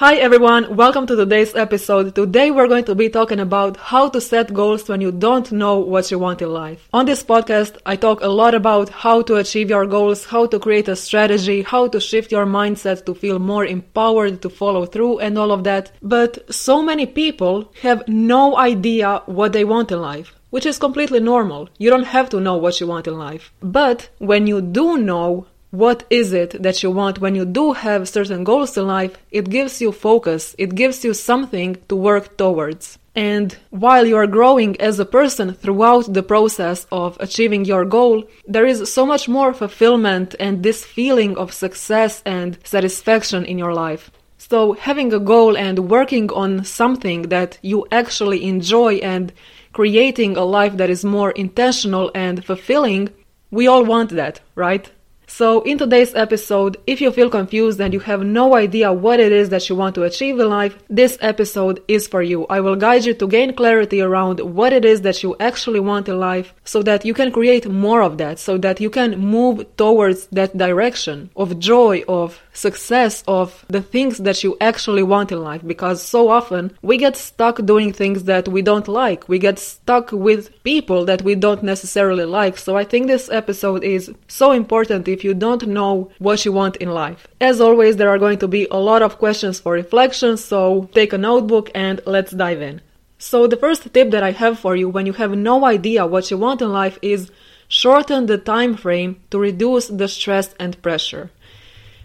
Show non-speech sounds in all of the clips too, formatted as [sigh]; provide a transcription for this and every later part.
Hi everyone, welcome to today's episode. Today we're going to be talking about how to set goals when you don't know what you want in life. On this podcast, I talk a lot about how to achieve your goals, how to create a strategy, how to shift your mindset to feel more empowered to follow through and all of that. But so many people have no idea what they want in life which is completely normal. You don't have to know what you want in life. But when you do know what is it that you want when you do have certain goals in life, it gives you focus, it gives you something to work towards. And while you are growing as a person throughout the process of achieving your goal, there is so much more fulfillment and this feeling of success and satisfaction in your life. So, having a goal and working on something that you actually enjoy and creating a life that is more intentional and fulfilling, we all want that, right? So, in today's episode, if you feel confused and you have no idea what it is that you want to achieve in life, this episode is for you. I will guide you to gain clarity around what it is that you actually want in life so that you can create more of that, so that you can move towards that direction of joy, of success, of the things that you actually want in life. Because so often we get stuck doing things that we don't like, we get stuck with people that we don't necessarily like. So, I think this episode is so important if you don't know what you want in life. As always, there are going to be a lot of questions for reflection, so take a notebook and let's dive in. So, the first tip that I have for you when you have no idea what you want in life is shorten the time frame to reduce the stress and pressure.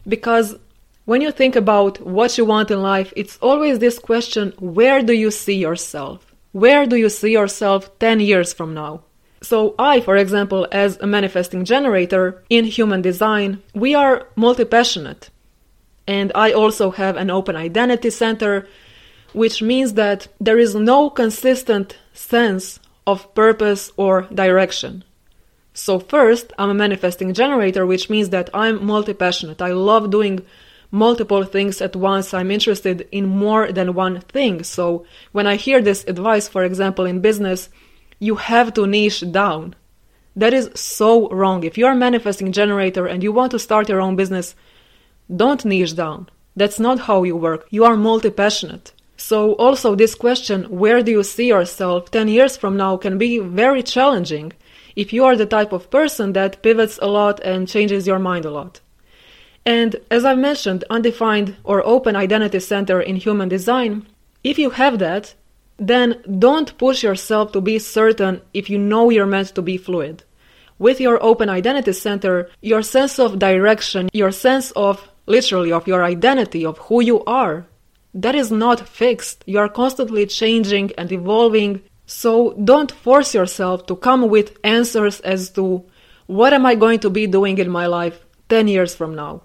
Because when you think about what you want in life, it's always this question where do you see yourself? Where do you see yourself 10 years from now? So, I, for example, as a manifesting generator in human design, we are multi passionate. And I also have an open identity center, which means that there is no consistent sense of purpose or direction. So, first, I'm a manifesting generator, which means that I'm multi passionate. I love doing multiple things at once. I'm interested in more than one thing. So, when I hear this advice, for example, in business, you have to niche down. That is so wrong. If you're a manifesting generator and you want to start your own business, don't niche down. That's not how you work. You are multi passionate. So, also, this question, where do you see yourself 10 years from now, can be very challenging if you are the type of person that pivots a lot and changes your mind a lot. And as I mentioned, undefined or open identity center in human design, if you have that, then don't push yourself to be certain if you know you're meant to be fluid. With your open identity center, your sense of direction, your sense of literally of your identity, of who you are, that is not fixed. You are constantly changing and evolving. So don't force yourself to come with answers as to what am I going to be doing in my life 10 years from now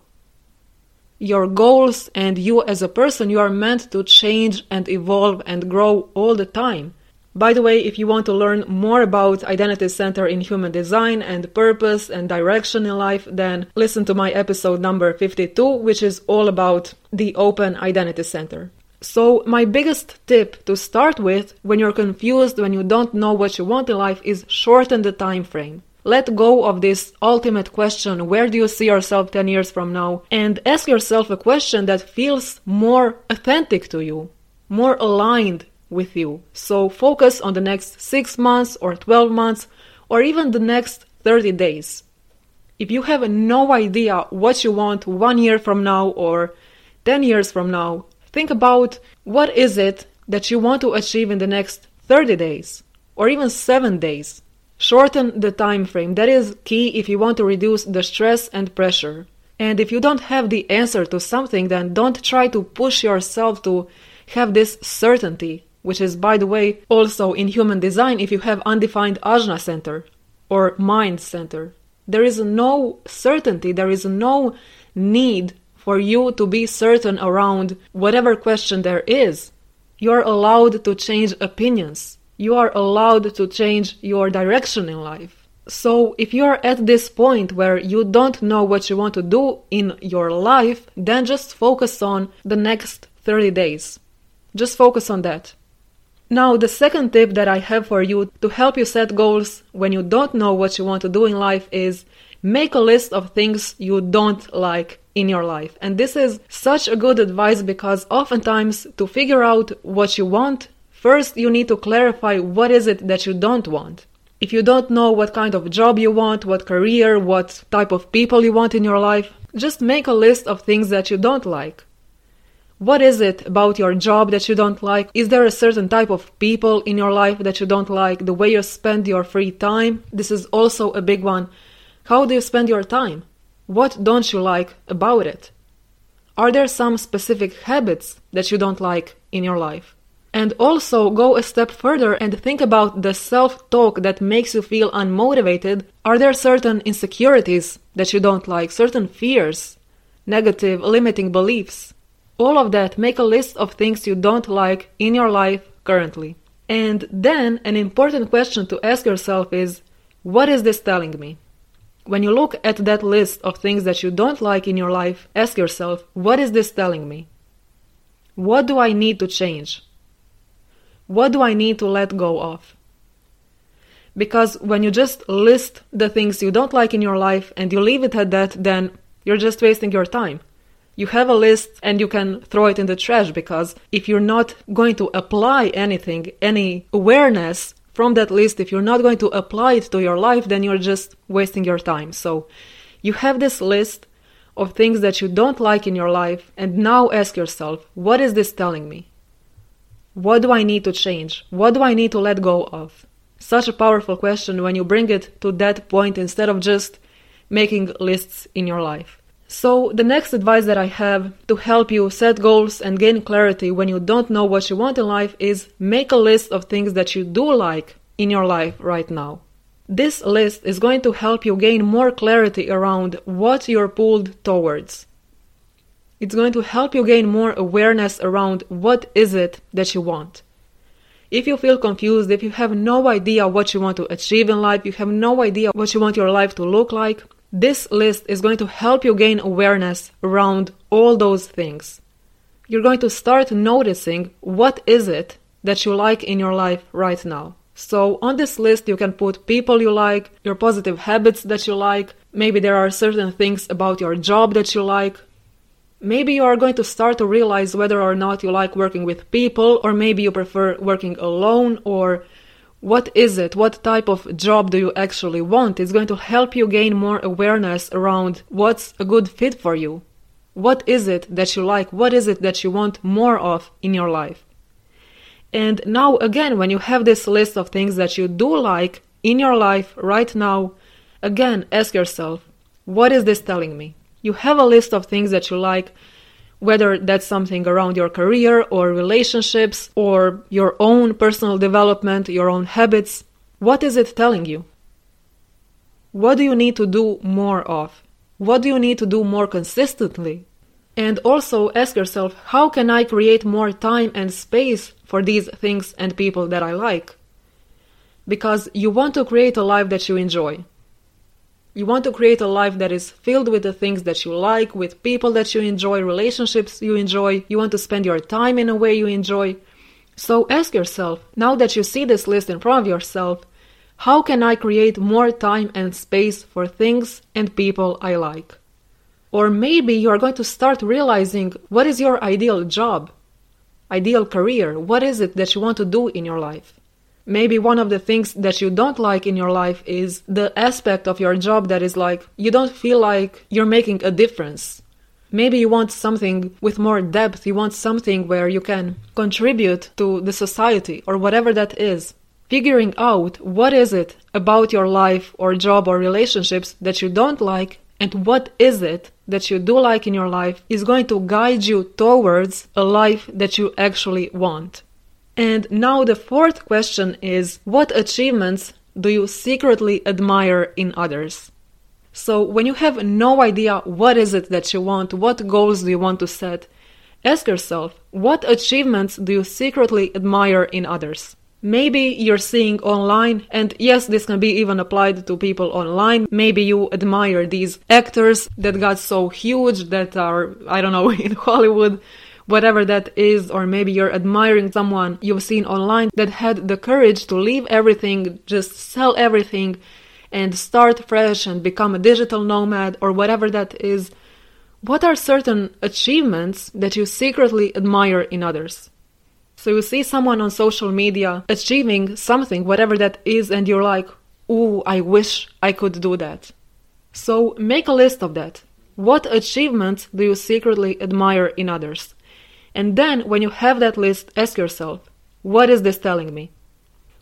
your goals and you as a person, you are meant to change and evolve and grow all the time. By the way, if you want to learn more about Identity Center in Human Design and purpose and direction in life, then listen to my episode number 52, which is all about the Open Identity Center. So, my biggest tip to start with when you're confused, when you don't know what you want in life, is shorten the time frame. Let go of this ultimate question where do you see yourself 10 years from now? And ask yourself a question that feels more authentic to you, more aligned with you. So focus on the next 6 months or 12 months or even the next 30 days. If you have no idea what you want 1 year from now or 10 years from now, think about what is it that you want to achieve in the next 30 days or even 7 days. Shorten the time frame. That is key if you want to reduce the stress and pressure. And if you don't have the answer to something, then don't try to push yourself to have this certainty, which is, by the way, also in human design if you have undefined ajna center or mind center. There is no certainty, there is no need for you to be certain around whatever question there is. You're allowed to change opinions You are allowed to change your direction in life. So, if you are at this point where you don't know what you want to do in your life, then just focus on the next 30 days. Just focus on that. Now, the second tip that I have for you to help you set goals when you don't know what you want to do in life is make a list of things you don't like in your life. And this is such a good advice because oftentimes to figure out what you want, first you need to clarify what is it that you don't want. If you don't know what kind of job you want, what career, what type of people you want in your life, just make a list of things that you don't like. What is it about your job that you don't like? Is there a certain type of people in your life that you don't like? The way you spend your free time? This is also a big one. How do you spend your time? What don't you like about it? Are there some specific habits that you don't like in your life? And also go a step further and think about the self talk that makes you feel unmotivated. Are there certain insecurities that you don't like, certain fears, negative, limiting beliefs? All of that, make a list of things you don't like in your life currently. And then an important question to ask yourself is what is this telling me? When you look at that list of things that you don't like in your life, ask yourself, what is this telling me? What do I need to change? What do I need to let go of? Because when you just list the things you don't like in your life and you leave it at that, then you're just wasting your time. You have a list and you can throw it in the trash because if you're not going to apply anything, any awareness from that list, if you're not going to apply it to your life, then you're just wasting your time. So you have this list of things that you don't like in your life, and now ask yourself, what is this telling me? What do I need to change? What do I need to let go of? Such a powerful question when you bring it to that point instead of just making lists in your life. So, the next advice that I have to help you set goals and gain clarity when you don't know what you want in life is make a list of things that you do like in your life right now. This list is going to help you gain more clarity around what you're pulled towards. It's going to help you gain more awareness around what is it that you want. If you feel confused, if you have no idea what you want to achieve in life, you have no idea what you want your life to look like, this list is going to help you gain awareness around all those things. You're going to start noticing what is it that you like in your life right now. So on this list you can put people you like, your positive habits that you like, maybe there are certain things about your job that you like, Maybe you are going to start to realize whether or not you like working with people, or maybe you prefer working alone, or what is it? What type of job do you actually want? It's going to help you gain more awareness around what's a good fit for you. What is it that you like? What is it that you want more of in your life? And now, again, when you have this list of things that you do like in your life right now, again, ask yourself, what is this telling me? You have a list of things that you like, whether that's something around your career or relationships or your own personal development, your own habits. What is it telling you? What do you need to do more of? What do you need to do more consistently? And also ask yourself, how can I create more time and space for these things and people that I like? Because you want to create a life that you enjoy. You want to create a life that is filled with the things that you like, with people that you enjoy, relationships you enjoy. You want to spend your time in a way you enjoy. So ask yourself, now that you see this list in front of yourself, how can I create more time and space for things and people I like? Or maybe you are going to start realizing what is your ideal job, ideal career, what is it that you want to do in your life? Maybe one of the things that you don't like in your life is the aspect of your job that is like you don't feel like you're making a difference. Maybe you want something with more depth, you want something where you can contribute to the society or whatever that is. Figuring out what is it about your life or job or relationships that you don't like and what is it that you do like in your life is going to guide you towards a life that you actually want. And now the fourth question is what achievements do you secretly admire in others? So when you have no idea what is it that you want, what goals do you want to set, ask yourself what achievements do you secretly admire in others? Maybe you're seeing online, and yes, this can be even applied to people online. Maybe you admire these actors that got so huge that are, I don't know, [laughs] in Hollywood, whatever that is, or maybe you're admiring someone you've seen online that had the courage to leave everything, just sell everything, and start fresh and become a digital nomad, or whatever that is. What are certain achievements that you secretly admire in others? So you see someone on social media achieving something, whatever that is, and you're like, ooh, I wish I could do that. So make a list of that. What achievements do you secretly admire in others? And then, when you have that list, ask yourself, what is this telling me?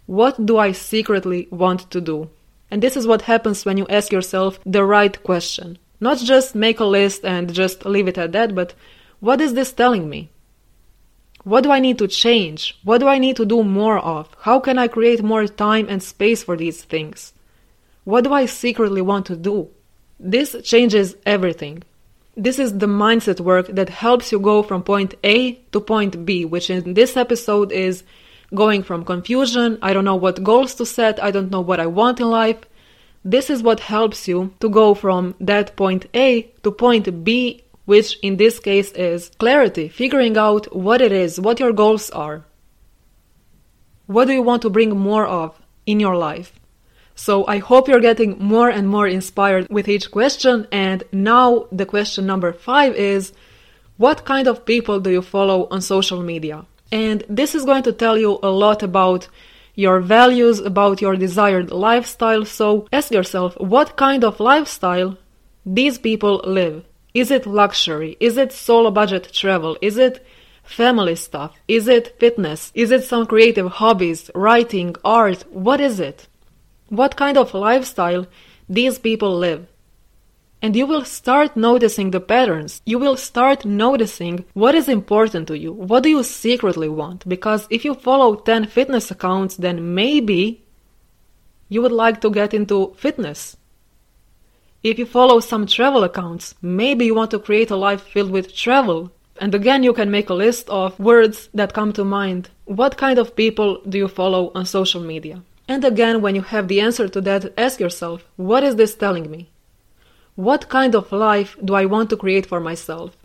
What do I secretly want to do? And this is what happens when you ask yourself the right question. Not just make a list and just leave it at that, but what is this telling me? What do I need to change? What do I need to do more of? How can I create more time and space for these things? What do I secretly want to do? This changes everything. This is the mindset work that helps you go from point A to point B, which in this episode is going from confusion, I don't know what goals to set, I don't know what I want in life. This is what helps you to go from that point A to point B which in this case is clarity, figuring out what it is, what your goals are. What do you want to bring more of in your life? So I hope you're getting more and more inspired with each question. And now the question number five is what kind of people do you follow on social media? And this is going to tell you a lot about your values, about your desired lifestyle. So ask yourself what kind of lifestyle these people live. Is it luxury? Is it solo budget travel? Is it family stuff? Is it fitness? Is it some creative hobbies, writing, art? What is it? What kind of lifestyle these people live? And you will start noticing the patterns. You will start noticing what is important to you. What do you secretly want? Because if you follow 10 fitness accounts, then maybe you would like to get into fitness. If you follow some travel accounts, maybe you want to create a life filled with travel. And again, you can make a list of words that come to mind. What kind of people do you follow on social media? And again, when you have the answer to that, ask yourself, what is this telling me? What kind of life do I want to create for myself?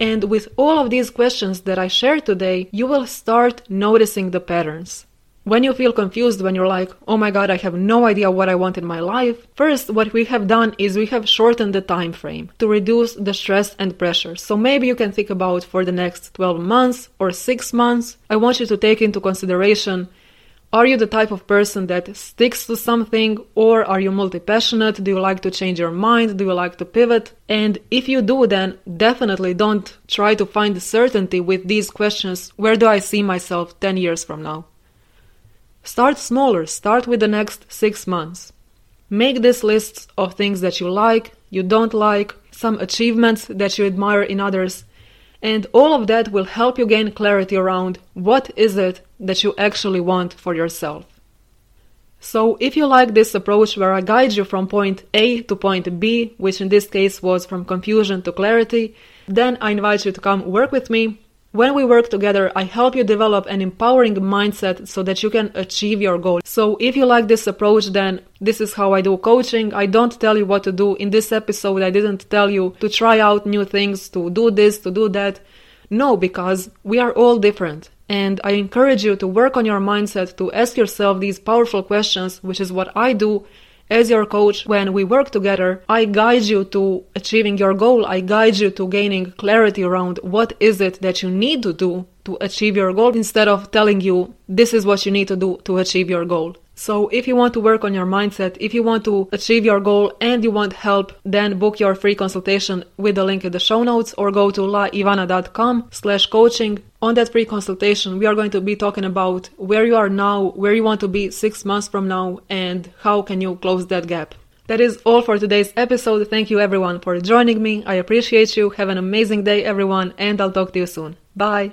And with all of these questions that I shared today, you will start noticing the patterns. When you feel confused, when you're like, oh my god, I have no idea what I want in my life, first, what we have done is we have shortened the time frame to reduce the stress and pressure. So maybe you can think about for the next 12 months or 6 months. I want you to take into consideration are you the type of person that sticks to something or are you multi passionate? Do you like to change your mind? Do you like to pivot? And if you do, then definitely don't try to find certainty with these questions where do I see myself 10 years from now? Start smaller, start with the next six months. Make this list of things that you like, you don't like, some achievements that you admire in others, and all of that will help you gain clarity around what is it that you actually want for yourself. So, if you like this approach where I guide you from point A to point B, which in this case was from confusion to clarity, then I invite you to come work with me when we work together, I help you develop an empowering mindset so that you can achieve your goal. So, if you like this approach, then this is how I do coaching. I don't tell you what to do. In this episode, I didn't tell you to try out new things, to do this, to do that. No, because we are all different. And I encourage you to work on your mindset, to ask yourself these powerful questions, which is what I do as your coach, when we work together, I guide you to achieving your goal. I guide you to gaining clarity around what is it that you need to do to achieve your goal instead of telling you this is what you need to do to achieve your goal. So if you want to work on your mindset, if you want to achieve your goal and you want help, then book your free consultation with the link in the show notes or go to laivana.com slash coaching. On that free consultation, we are going to be talking about where you are now, where you want to be six months from now, and how can you close that gap. That is all for today's episode. Thank you everyone for joining me. I appreciate you. Have an amazing day, everyone, and I'll talk to you soon. Bye.